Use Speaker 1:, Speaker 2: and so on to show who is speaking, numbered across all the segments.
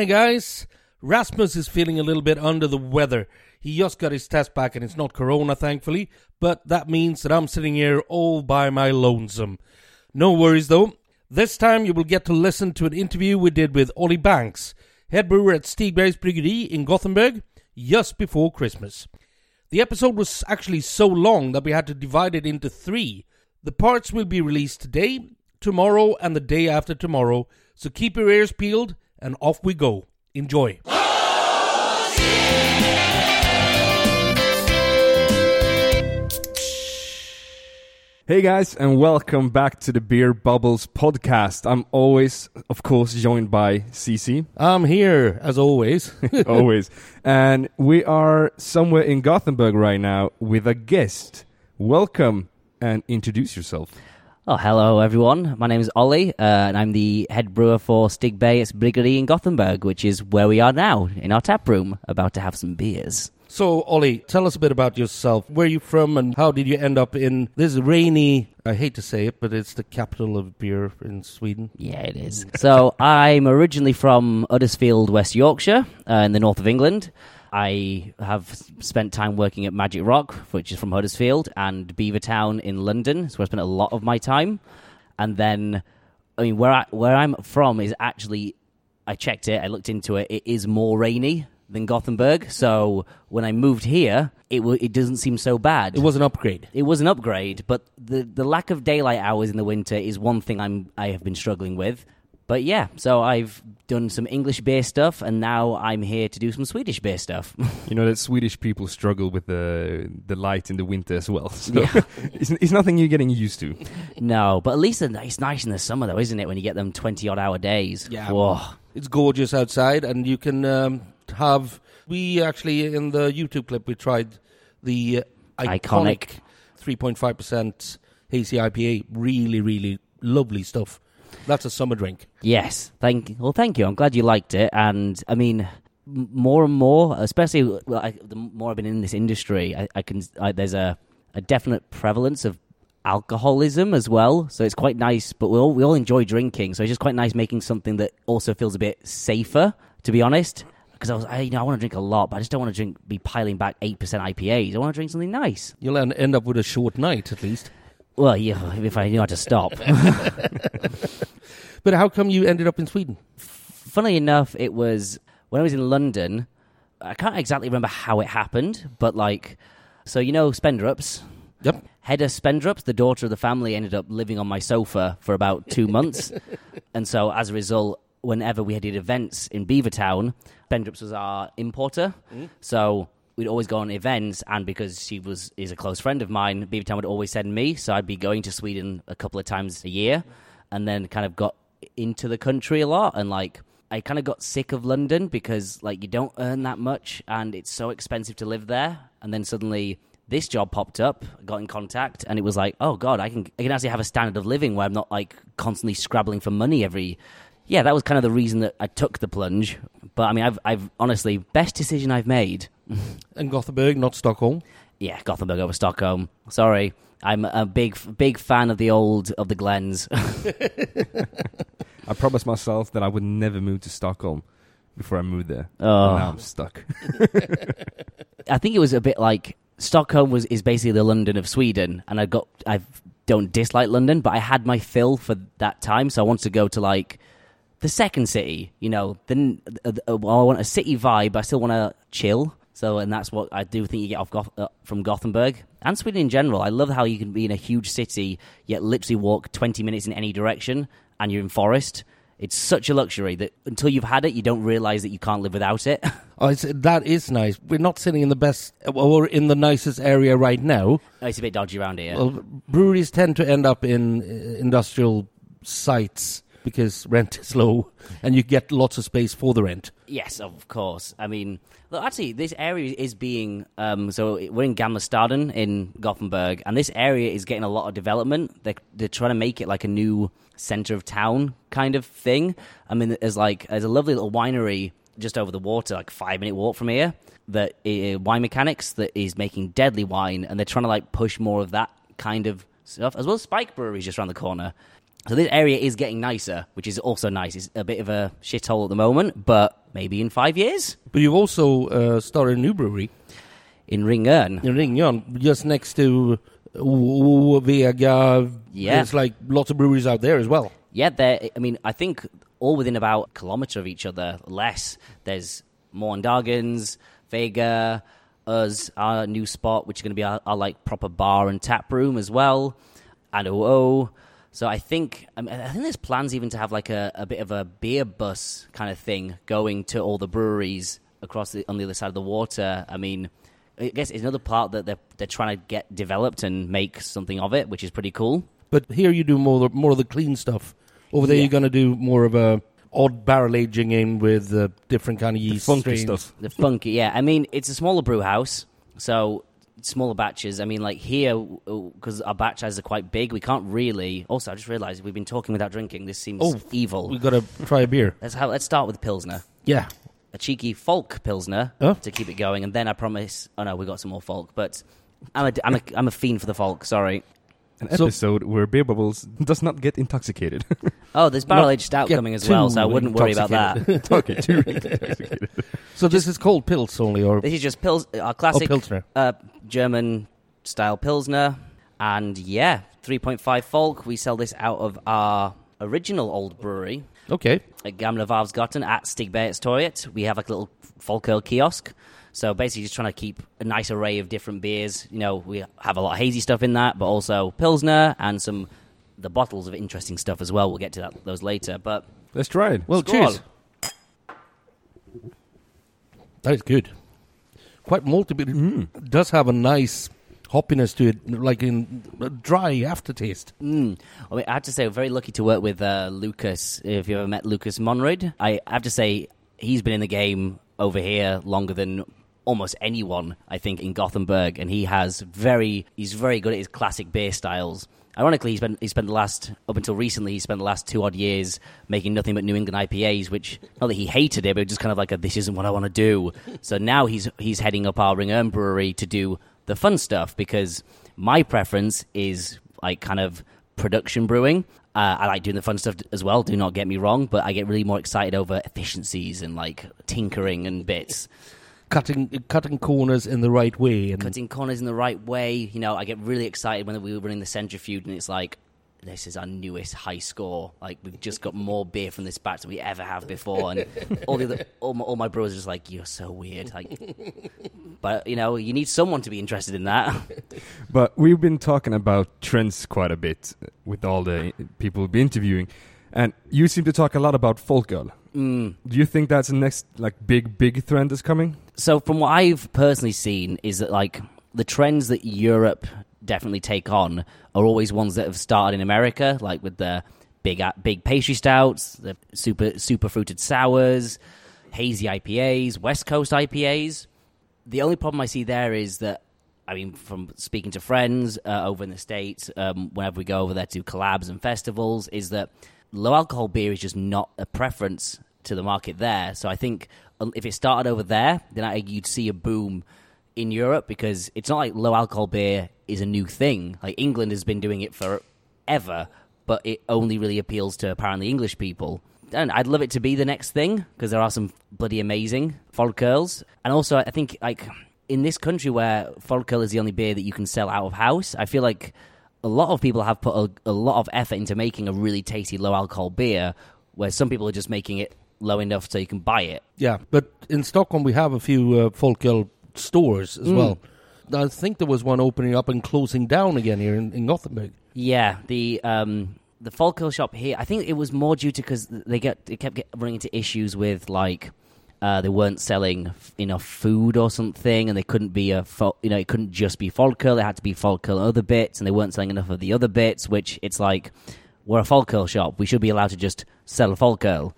Speaker 1: Hi, guys. Rasmus is feeling a little bit under the weather. He just got his test back and it's not corona, thankfully, but that means that I'm sitting here all by my lonesome. No worries though. This time you will get to listen to an interview we did with Oli Banks, head brewer at Stigbergets Bryggeri in Gothenburg, just before Christmas. The episode was actually so long that we had to divide it into three. The parts will be released today, tomorrow, and the day after tomorrow, so keep your ears peeled and off we go. Enjoy.
Speaker 2: Hey guys, and welcome back to the Beer Bubbles podcast. I'm always, of course, joined by CC,
Speaker 1: I'm here, as always.
Speaker 2: always. And we are somewhere in Gothenburg right now with a guest. Welcome and introduce yourself.
Speaker 3: Oh, hello everyone. My name is Oli, uh, and I'm the head brewer for Stigbergets Bryggeri in Gothenburg, which is where we are now in our tap room, about to have some beers.
Speaker 1: so, Oli, tell us a bit about yourself. Where are you from and how did you end up in this rainy, I hate to say it, but it's the capital of beer in Sweden?
Speaker 3: Yeah, it is. so I'm originally from Huddersfield, West Yorkshire, uh, in the north of England. I have spent time working at Magic Rock, which is from Huddersfield, and Beavertown in London. So I spent a lot of my time. And then, I mean, where I where I'm from is actually, I checked it, I looked into it. It is more rainy than Gothenburg. So when I moved here, it w- it doesn't seem so bad.
Speaker 1: It was an upgrade.
Speaker 3: It was an upgrade, but the the lack of daylight hours in the winter is one thing I'm I have been struggling with. But yeah, so I've done some English based stuff, and now I'm here to do some Swedish based stuff.
Speaker 2: You know that Swedish people struggle with the the light in the winter as well. So
Speaker 3: Yeah.
Speaker 2: it's, it's nothing you're getting used to.
Speaker 3: no, but at least it's nice in the summer, though, isn't it? When you get them twenty odd hour days.
Speaker 1: Yeah.
Speaker 3: Whoa.
Speaker 1: It's gorgeous outside, and you can um, have. We actually, in the YouTube clip, we tried the uh, iconic,
Speaker 3: Iconic.
Speaker 1: 3.5% hazy IPA. Really, really lovely stuff. That's a summer drink.
Speaker 3: Yes, thank. Well, thank you. I'm glad you liked it, and I mean, more and more, especially well, I, the more I've been in this industry, I, I can. I, there's a, a definite prevalence of alcoholism as well. So it's quite nice. But we all we all enjoy drinking, so it's just quite nice making something that also feels a bit safer. To be honest, because I was, I, you know, I want to drink a lot, but I just don't want to drink, be piling back eight percent IPAs. I want to drink something nice.
Speaker 1: You'll end up with a short night at least.
Speaker 3: Well, yeah, if I knew how to stop.
Speaker 1: But how come you ended up in Sweden?
Speaker 3: funnily enough, it was when I was in London. I can't exactly remember how it happened, but like, so you know, Spendrups.
Speaker 1: Yep.
Speaker 3: Hedda Spendrups, the daughter of the family, ended up living on my sofa for about two months, and so as a result, whenever we had events in Beavertown, Spendrups was our importer. Mm. So we'd always go on events, and because she was is a close friend of mine, Beavertown would always send me. So I'd be going to Sweden a couple of times a year, and then kind of got into the country a lot, and like I kind of got sick of London because like you don't earn that much, and it's so expensive to live there. And then suddenly this job popped up, got in contact, and it was like, oh god, I can I can actually have a standard of living where I'm not like constantly scrabbling for money every. Yeah, that was kind of the reason that I took the plunge. But I mean, I've I've honestly best decision I've made.
Speaker 1: And Gothenburg, not Stockholm.
Speaker 3: Yeah, Gothenburg over Stockholm. Sorry, I'm a big big fan of the old of the Glens.
Speaker 2: I promised myself that I would never move to Stockholm before I moved there.
Speaker 3: Oh.
Speaker 2: And now I'm stuck.
Speaker 3: I think it was a bit like Stockholm was is basically the London of Sweden, and I got I don't dislike London, but I had my fill for that time, so I wanted to go to like the second city. You know, then uh, uh, well, I want a city vibe, but I still want to chill. So, and that's what I do think you get off Goth- uh, from Gothenburg and Sweden in general. I love how you can be in a huge city yet literally walk twenty minutes in any direction, and you're in forest. It's such a luxury that until you've had it, you don't realize that you can't live without it.
Speaker 1: Oh, it's, that is nice. We're not sitting in the best or in the nicest area right now.
Speaker 3: it's a bit dodgy around here.
Speaker 1: Well, breweries tend to end up in uh, industrial sites because rent is low and you get lots of space for the rent.
Speaker 3: Yes, of course. I mean, look, actually, this area is being um, so we're in Gamla Staden in Gothenburg, and this area is getting a lot of development. They're, they're trying to make it like a new center of town kind of thing. I mean, there's like there's a lovely little winery just over the water, like five minute walk from here. That uh, wine mechanics that is making deadly wine, and they're trying to like push more of that kind of stuff as well as Spike Breweries just around the corner. So this area is getting nicer, which is also nice. It's a bit of a shithole at the moment, but maybe in five years
Speaker 1: But you've also uh, started a new brewery
Speaker 3: in Ringön.
Speaker 1: in Ringön, just next to O- Vega.
Speaker 3: Yeah.
Speaker 1: There's like lots of breweries out there as well.
Speaker 3: Yeah, there. I mean, I think all within about a kilometre of each other, less. There's Morndagens, Vega, us, our new spot, which is going to be our, our like proper bar and tap room as well, and OO. So I think I, mean, I think there's plans even to have like a, a bit of a beer bus kind of thing going to all the breweries across the, on the other side of the water. I mean, I guess it's another part that they're they're trying to get developed and make something of it, which is pretty cool.
Speaker 1: But here you do more more of the clean stuff. Over there,
Speaker 3: Yeah.
Speaker 1: you're going to do more of a odd barrel aging in with uh, different kind of yeast
Speaker 2: Funky
Speaker 1: strains.
Speaker 2: stuff.
Speaker 3: The funky, yeah. I mean, it's a smaller brew house, so smaller batches. I mean, like here, because our batch sizes are quite big, we can't really. Also, I just realised we've been talking without drinking. This seems
Speaker 1: Oh,
Speaker 3: evil.
Speaker 1: We've got to try a beer.
Speaker 3: Let's have, let's start with pilsner,
Speaker 1: Yeah.
Speaker 3: a cheeky folk pilsner
Speaker 1: Oh.
Speaker 3: to keep it going, and then I promise. Oh no, we got some more folk, but I'm a I'm a I'm a fiend for the folk. Sorry.
Speaker 2: An
Speaker 1: So-
Speaker 2: episode where Beer Bubbles does not get intoxicated.
Speaker 3: Oh, there's barrel aged stout coming as well, so I wouldn't worry about that.
Speaker 2: okay, too intoxicated.
Speaker 1: So this is called Pils only, or
Speaker 3: This is just pils, our
Speaker 1: oh,
Speaker 3: classic
Speaker 1: Pilsner.
Speaker 3: uh, German style Pilsner. And yeah, 3.5 Folk. We sell this out of our original old brewery
Speaker 1: Okay.
Speaker 3: at Gamla Varvsgatan at Stigbergstorget. We have like a little Folköl kiosk. So basically, just trying to keep a nice array of different beers. You know, we have a lot of hazy stuff in that, but also Pilsner and some the bottles of interesting stuff as well. We'll get to that, those later. But
Speaker 2: Let's try it.
Speaker 1: Well,
Speaker 3: Skål.
Speaker 1: cheers. That is good. Quite malty, but it does have a nice hoppiness to it, like in a dry aftertaste.
Speaker 3: Mm. I, mean, I have to say, we're very lucky to work with uh, Lucas. If you ever met Lucas Monrid, I have to say he's been in the game over here longer than almost anyone. I think in Gothenburg, and he has very he's very good at his classic beer styles. Ironically, he spent he spent the last up until recently he spent the last two odd years making nothing but New England IPAs, which not that he hated it, but just kind of like a this isn't what I want to do. so now he's he's heading up our Ringön Brewery to do the fun stuff because my preference is like kind of production brewing. Uh, I like doing the fun stuff as well. Do not get me wrong, but I get really more excited over efficiencies and like tinkering and bits,
Speaker 1: Cutting cutting corners in the right way, and
Speaker 3: cutting corners in the right way. You know, I get really excited when we were running the centrifuge, and it's like this is our newest high score. Like we've just got more beer from this batch than we ever have before, and all the other, all my, all my brewers are just like, "You're so weird." Like, but you know, you need someone to be interested in that.
Speaker 2: But we've been talking about trends quite a bit with all the people we've been interviewing, and you seem to talk a lot about folköl.
Speaker 3: Mm.
Speaker 2: Do you think that's the next like big big trend that's coming?
Speaker 3: so from what I've personally seen is that like the trends that Europe definitely take on are always ones that have started in America, like with the big big pastry stouts, the super super fruited sours, hazy IPAs, West Coast IPAs. The only problem I see there is that I mean, from speaking to friends uh, over in the states, um, whenever we go over there to collabs and festivals, is that low alcohol beer is just not a preference to the market there. So I think um, if it started over there, then I, you'd see a boom in Europe because it's not like low alcohol beer is a new thing. Like England has been doing it forever, but it only really appeals to apparently English people. And I'd love it to be the next thing because there are some bloody amazing folköls. And also, I think like in this country where folköl is the only beer that you can sell out of house, I feel like a lot of people have put a, a lot of effort into making a really tasty low alcohol beer, where some people are just making it low enough so you can buy it.
Speaker 1: yeah. But in Stockholm, we have a few uh, Folköl stores as
Speaker 3: Mm.
Speaker 1: well. I think there was one opening up and closing down again here in, in Gothenburg.
Speaker 3: Yeah, the um, the Folköl shop here. I think it was more due to because they get they kept get, running into issues with like uh, they weren't selling f- enough food or something, and they couldn't be a fol- you know it couldn't just be Folköl. They had to be Folköl and other bits, and they weren't selling enough of the other bits. Which it's like we're a Folköl shop. We should be allowed to just sell Folköl.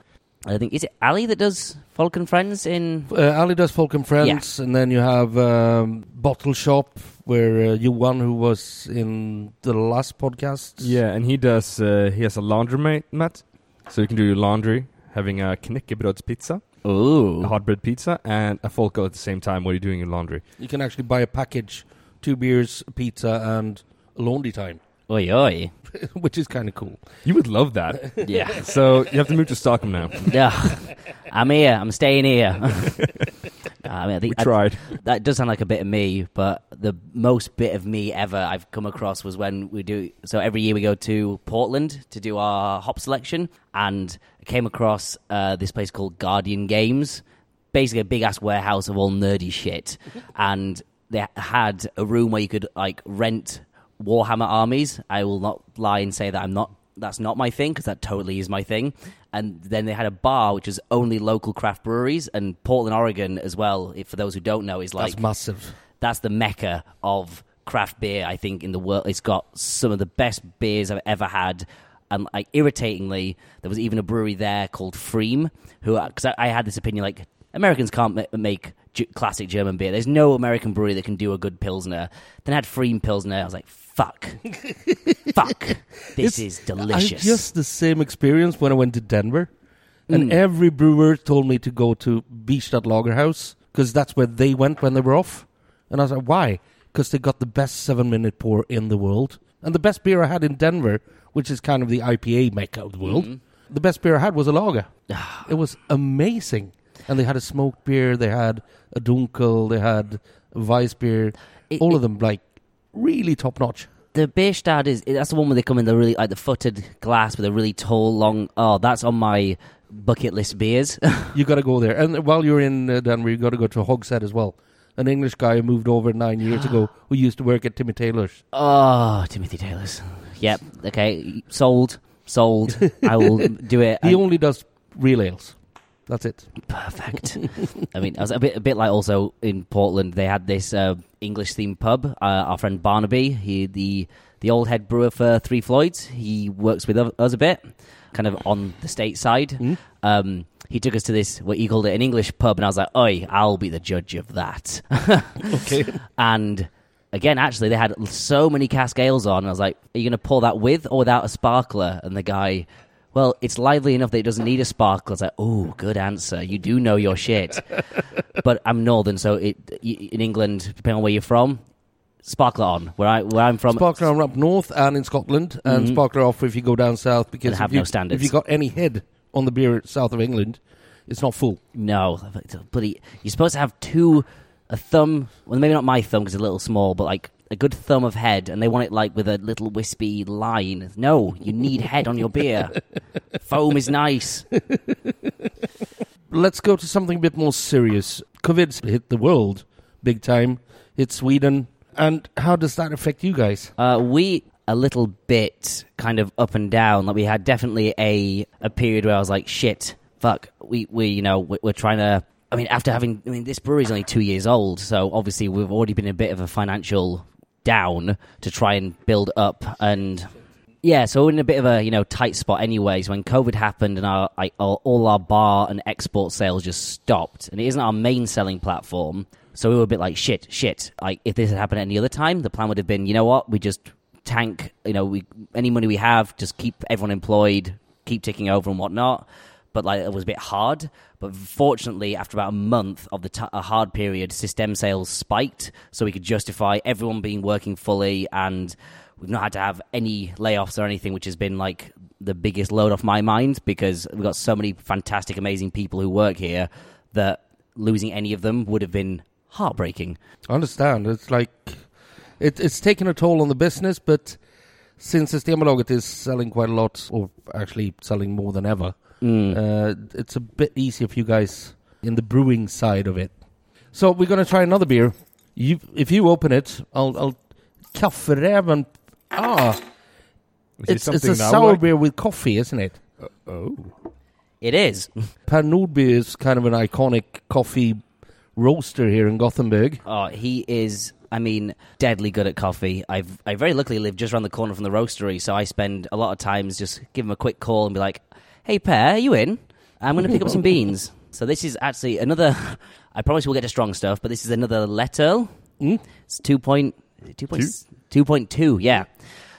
Speaker 3: I think is it Ali that does Folk and Friends in
Speaker 1: Uh, Ali does Folk and Friends, and then you have um, Bottle Shop, where uh, Johan, who was in the last podcast,
Speaker 2: Yeah, and he does. Uh, he has a laundromat, mat, so you can do your laundry, having a knäckebrödspizza, a hot bread pizza, and a folköl at the same time while you're doing your laundry.
Speaker 1: you can actually buy a package, two beers, a pizza, and laundry time.
Speaker 3: Oi, oi.
Speaker 1: which is kind of cool.
Speaker 2: You would love that.
Speaker 3: Yeah.
Speaker 2: so you have to move to Stockholm now.
Speaker 3: yeah. I'm here. I'm staying here. I mean, I
Speaker 2: We
Speaker 3: think I-
Speaker 2: tried.
Speaker 3: that does sound like a bit of me, but the most bit of me ever I've come across was when we do. So every year we go to Portland to do our hop selection, and I came across uh, this place called Guardian Games, basically a big ass warehouse of all nerdy shit, and they had a room where you could like rent Warhammer armies. I will not lie and say that I'm not. That's not my thing because that totally is my thing. And then they had a bar which is only local craft breweries, and Portland, Oregon, as well. If for those who don't know, is like
Speaker 1: That's massive.
Speaker 3: that's the mecca of craft beer. I think in the world, it's got some of the best beers I've ever had. And like irritatingly, there was even a brewery there called Freem, who uh, because I, I had this opinion like Americans can't ma- make classic German beer. There's no American brewery that can do a good pilsner. Then I had Freem pilsner. I was like, fuck, fuck, this
Speaker 1: It's-
Speaker 3: is
Speaker 1: I
Speaker 3: delicious.
Speaker 1: had just the same experience when I went to Denver, and
Speaker 3: Mm.
Speaker 1: every brewer told me to go to Bierstadt Lagerhaus because that's where they went when they were off. And I was like, why? Because they got the best seven minute pour in the world, and the best beer I had in Denver, which is kind of the IPA mecca of the world.
Speaker 3: Mm.
Speaker 1: The best beer I had was a lager. it was amazing, and they had a smoked beer, they had a dunkel, they had a Weiss beer,
Speaker 3: It-
Speaker 1: all
Speaker 3: it-
Speaker 1: of them like really top notch.
Speaker 3: the Bierstadt is that's the one where they come in the really like the footed glass with a really tall, long. Oh, that's on my bucket list beers.
Speaker 1: You got to go there. And while you're in uh, Denver, you got to go to Hogshead as well. An English guy who moved over nine years ago who used to work at Timmy Taylor's.
Speaker 3: oh, Timothy Taylor's. Yep. Okay. Sold. Sold. I will do it.
Speaker 1: He
Speaker 3: And-
Speaker 1: only does real ales. That's it.
Speaker 3: perfect. I mean, I was a bit, a bit like also in Portland. They had this uh, English themed pub. Uh, our friend Barnaby, he the the old head brewer for Three Floyds. He works with us a bit, kind of on the state side.
Speaker 1: Mm.
Speaker 3: Um, he took us to this what he called it an English pub, and I was like, "Oi, I'll be the judge of that."
Speaker 1: Okay.
Speaker 3: and again, actually, they had so many cask ales on. And I was like, "Are you going to pour that with or without a sparkler?" And the guy, well, it's lively enough that it doesn't need a sparkler. It's like, "Oh, good answer. You do know your shit." but I'm northern, so it in England, depending on where you're from, sparkler on. Where I where I'm from,
Speaker 1: Sparkler on up north and in Scotland, and
Speaker 3: Mhm.
Speaker 1: Sparkler off if you go down south because
Speaker 3: have
Speaker 1: you,
Speaker 3: no standards.
Speaker 1: if you got any head on the beer south of England, it's not full.
Speaker 3: No, bloody. You're supposed to have two, a thumb. Well, maybe not my thumb because it's a little small, but like a good thumb of head, and they want it like with a little wispy line. No, you need head on your beer. Foam is nice.
Speaker 1: Let's go to something a bit more serious. COVID's hit the world big time, hit Sweden. And how does that affect you guys?
Speaker 3: Uh, we a little bit kind of up and down. Like we had definitely a a period where I was like, shit, fuck. We we you know we- we're trying to. I mean, after having, I mean, this brewery's only two years old, so obviously we've already been in a bit of a financial down to try and build up and. Yeah, so in a bit of a you know tight spot anyways. When COVID happened and our like, all, our bar and export sales just stopped, and it isn't our main selling platform, so we were a bit like shit, shit. Like if this had happened any other time, the plan would have been, you know what, we just tank, you know, we any money we have, just keep everyone employed, keep ticking over and whatnot. But like it was a bit hard. But fortunately, after about a month of the t- a hard period, system sales spiked, so we could justify everyone being working fully, and we've not had to have any layoffs or anything, which has been like the biggest load off my mind because we've got so many fantastic, amazing people who work here that losing any of them would have been heartbreaking.
Speaker 1: I understand. It's like it, it's taken a toll on the business, but since Systembolaget is selling quite a lot, or actually selling more than ever,
Speaker 3: Mm.
Speaker 1: uh, it's a bit easier for you guys in the brewing side of it. So we're gonna try another beer. You, if you open it, I'll, I'll Kafferäven. Ah,
Speaker 2: Is it
Speaker 1: it's it's a sour
Speaker 2: like-
Speaker 1: beer with coffee, isn't it?
Speaker 2: Oh.
Speaker 3: It is.
Speaker 1: Per Nordby is kind of an iconic coffee roaster here in Gothenburg.
Speaker 3: Oh, he is. I mean, deadly good at coffee. I've I very luckily live just around the corner from the roastery, so I spend a lot of times just give him a quick call and be like, "Hey, Per, are you in? I'm going to pick up some beans." So this is actually another. I promise we'll get to strong stuff, but this is another lättöl.
Speaker 1: Mm?
Speaker 3: It's two point two point two point two. Yeah.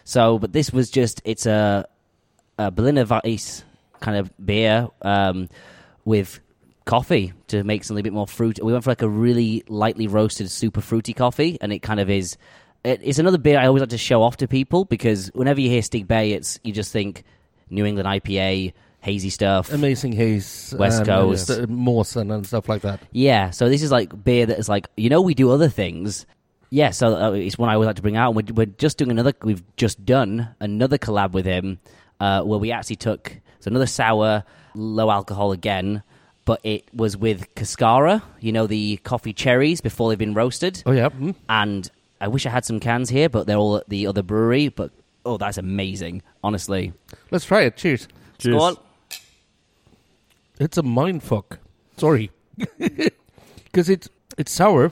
Speaker 3: So, but this was just it's a, a Berliner Weiss kind of beer um, with coffee to make something a bit more fruit. We went for like a really lightly roasted, super fruity coffee, and it kind of is it, it's another beer I always like to show off to people because whenever you hear Stig Bay, it's you just think New England IPA, hazy stuff.
Speaker 1: Amazing haze,
Speaker 3: West
Speaker 1: and,
Speaker 3: Coast.
Speaker 1: uh, Mawson and stuff like that.
Speaker 3: Yeah, so this is like beer that is like you know we do other things. Yeah, so uh, it's one I always like to bring out. We're, we're just doing another. We've just done another collab with him uh, where we actually took so another sour, low alcohol again, but it was with Cascara. You know the coffee cherries before they've been roasted.
Speaker 1: Oh yeah, mm.
Speaker 3: And I wish I had some cans here, but they're all at the other brewery. But oh, that's amazing, honestly.
Speaker 1: let's try it. Cheers.
Speaker 2: Cheers.
Speaker 3: Go on.
Speaker 1: It's a mind fuck. Sorry, because it's it's sour,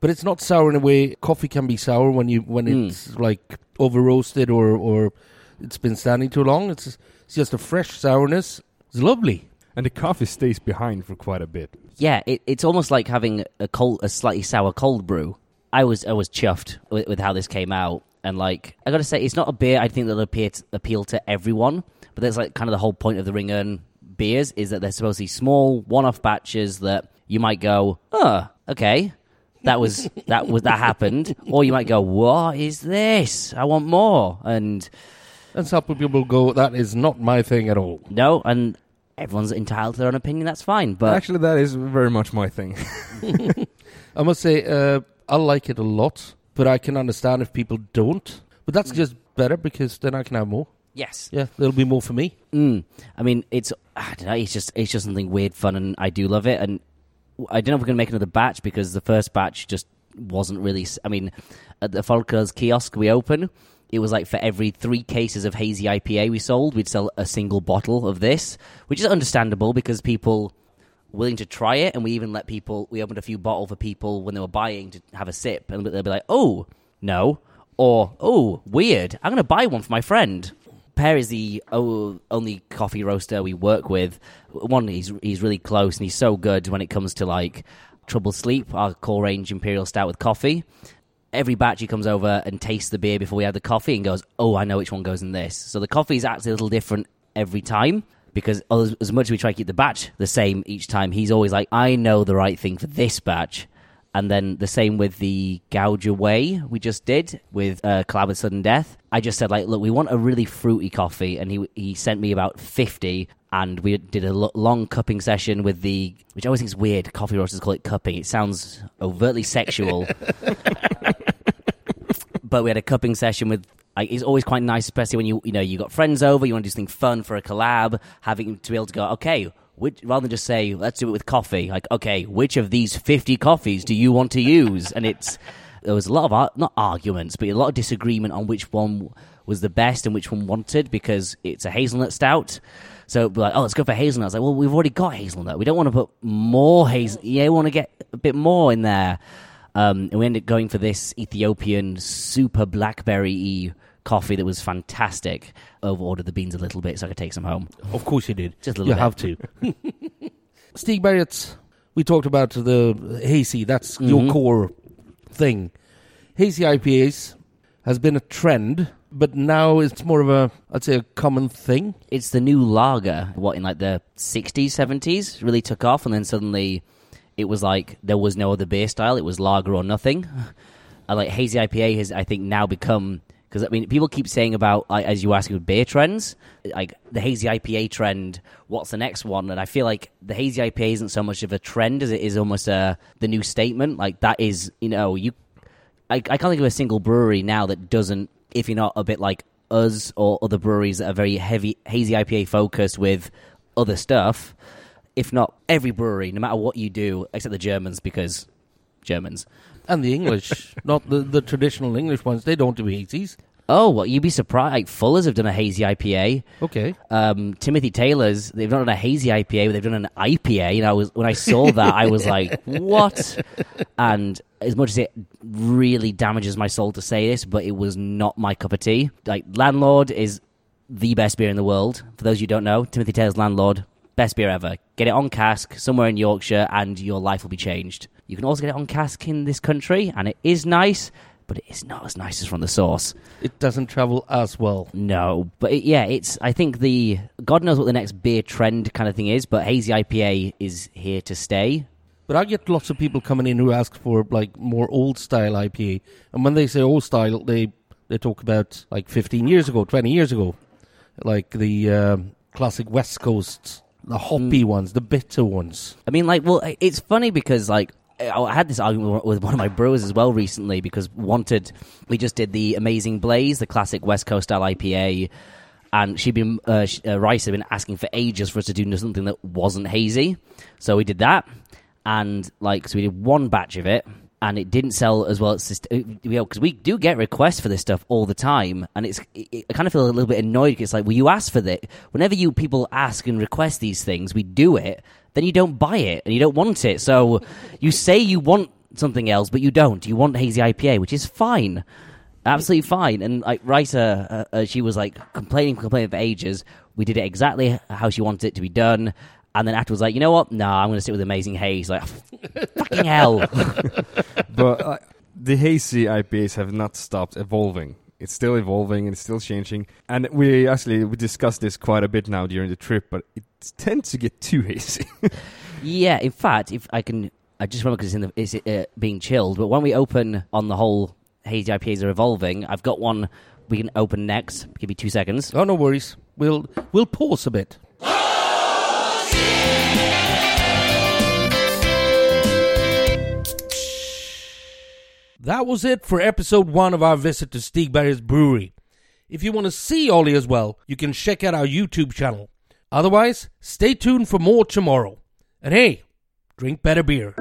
Speaker 1: but it's not sour in a way coffee can be sour when you when
Speaker 3: Mm.
Speaker 1: it's like over roasted or or it's been standing too long. It's it's just a fresh sourness. It's lovely.
Speaker 2: And the coffee stays behind for quite a bit.
Speaker 3: Yeah, it, it's almost like having a cold, a slightly sour cold brew. I was I was chuffed with, with how this came out, and like I got to say, it's not a beer I think that'll appear to, appeal to everyone. But that's like kind of the whole point of the Ringön beers is that they're supposed to be small, one-off batches that you might go, oh, okay, that was that was that happened, or you might go, what is this? I want more, and
Speaker 1: And some people go, that is not my thing at all.
Speaker 3: no, and everyone's entitled to their own opinion. That's fine, but
Speaker 2: Actually, that is very much my thing.
Speaker 1: I must say, uh, I like it a lot, but I can understand if people don't. But that's just better because then I can have more.
Speaker 3: Yes,
Speaker 1: Yeah, there'll be more for me.
Speaker 3: Mm. I mean, it's I don't know. It's just it's just something weird, fun, and I do love it. And I don't know if we're gonna make another batch because the first batch just wasn't really. I mean, at the Folkers kiosk we open, it was like for every three cases of hazy IPA we sold, we'd sell a single bottle of this, which is understandable because people willing to try it, and we even let people. We opened a few bottles for people when they were buying to have a sip, and they'll be like, "Oh, no," or "Oh, weird. I'm going to buy one for my friend." Per is the only coffee roaster we work with. One, he's he's really close, and he's so good when it comes to like Trouble Sleep, our core range imperial stout with coffee. Every batch he comes over and tastes the beer before we have the coffee and goes, "Oh, I know which one goes in this." So the coffee is actually a little different every time because as, as much as we try to keep the batch the same each time, he's always like, "I know the right thing for this batch." And then the same with the Gouge Away we just did with uh, collab with Sudden Death. I just said like, look, we want a really fruity coffee, and he he sent me about fifty, and we did a long cupping session with the, which I always think is weird. Coffee roasters call it cupping. It sounds overtly sexual. but we had a cupping session with. It's always quite nice, especially when you you know you got friends over, you want to do something fun for a collab, having to be able to go, okay, which, rather than just say let's do it with coffee, like okay, which of these fifty coffees do you want to use? And it's there was a lot of ar- not arguments, but a lot of disagreement on which one was the best and which one wanted because it's a hazelnut stout. So like, oh, let's go for hazelnut. I was like, well, we've already got hazelnut. We don't want to put more hazel. Yeah, we want to get a bit more in there. Um, and we ended up going for this Ethiopian super blackberry coffee that was fantastic. Over ordered the beans a little bit so I could take some home.
Speaker 1: Of course you did.
Speaker 3: Just a little
Speaker 1: you
Speaker 3: bit.
Speaker 1: have to. Stigbergets, we talked about the hazy, that's
Speaker 3: Mhm.
Speaker 1: your core thing. Hazy IPAs has been a trend, but now it's more of a, I'd say, a common thing.
Speaker 3: It's the new lager. What in like the '60s, '70s really took off, and then suddenly it was like there was no other beer style. It was lager or nothing. And like hazy IPA has, I think, now become because I mean people keep saying about like, as you ask with beer trends, like the hazy IPA trend. What's the next one? And I feel like the hazy IPA isn't so much of a trend as it is almost a the new statement. Like that is you know you I, I can't think of a single brewery now that doesn't, if you're not a bit like us or other breweries that are very heavy, hazy IPA focused with other stuff. If not every brewery, no matter what you do, except the Germans, because Germans.
Speaker 1: And the English, not the, the traditional English ones, they don't do hazies.
Speaker 3: Oh, well, you'd be surprised. Like Fuller's have done a hazy IPA.
Speaker 1: Okay.
Speaker 3: Um, Timothy Taylor's they've not done a hazy IPA, but they've done an IPA. And I was when I saw that, I was like, "What?" And as much as it really damages my soul to say this, but it was not my cup of tea. Like Landlord is the best beer in the world. For those you don't know, Timothy Taylor's Landlord, best beer ever. Get it on cask somewhere in Yorkshire, and your life will be changed. You can also get it on cask in this country, and it is nice, but it is not as nice as from the source.
Speaker 1: It doesn't travel as well.
Speaker 3: No, but it, yeah, it's. I think the God knows what the next beer trend kind of thing is, but hazy IPA is here to stay.
Speaker 1: But I get lots of people coming in who ask for like more old style IPA, and when they say old style, they they talk about like 15 years ago, 20 years ago, like the um classic West Coast, the hoppy ones, the bitter ones.
Speaker 3: I mean, like, well, it's funny because like I had this argument with one of my brewers as well recently because wanted we just did the amazing Blaze, the classic West Coast style IPA, and she'd been uh, sh- uh, Rice had been asking for ages for us to do something that wasn't hazy, so we did that, and like so we did one batch of it. And it didn't sell as well as because we do get requests for this stuff all the time, and it's it, I kind of feel a little bit annoyed. 'cause It's like, well, you ask for that. Whenever you people ask and request these things, we do it. Then you don't buy it and you don't want it. So you say you want something else, but you don't. You want hazy IPA, which is fine, absolutely fine. And like Rita, uh, uh, she was like complaining, complaining for ages. We did it exactly how she wanted it to be done. And then afterwards, like, you know what? Nah, I'm going to sit with Amazing Haze. Like, fucking hell.
Speaker 2: but uh, the hazy IPAs have not stopped evolving. It's still evolving and it's still changing. And we actually we discussed this quite a bit now during the trip, but it tends to get too hazy.
Speaker 3: Yeah, in fact, if I can, I just remember because it's, in the, it's uh, being chilled. But when we open on the whole hazy IPAs are evolving, I've got one we can open next. Give me two seconds.
Speaker 1: Oh, no worries. We'll we'll pause a bit. That was it for episode one of our visit to Stigberg's Brewery. If you want to see Oli as well, you can check out our YouTube channel. Otherwise, stay tuned for more tomorrow. And hey, drink better beer.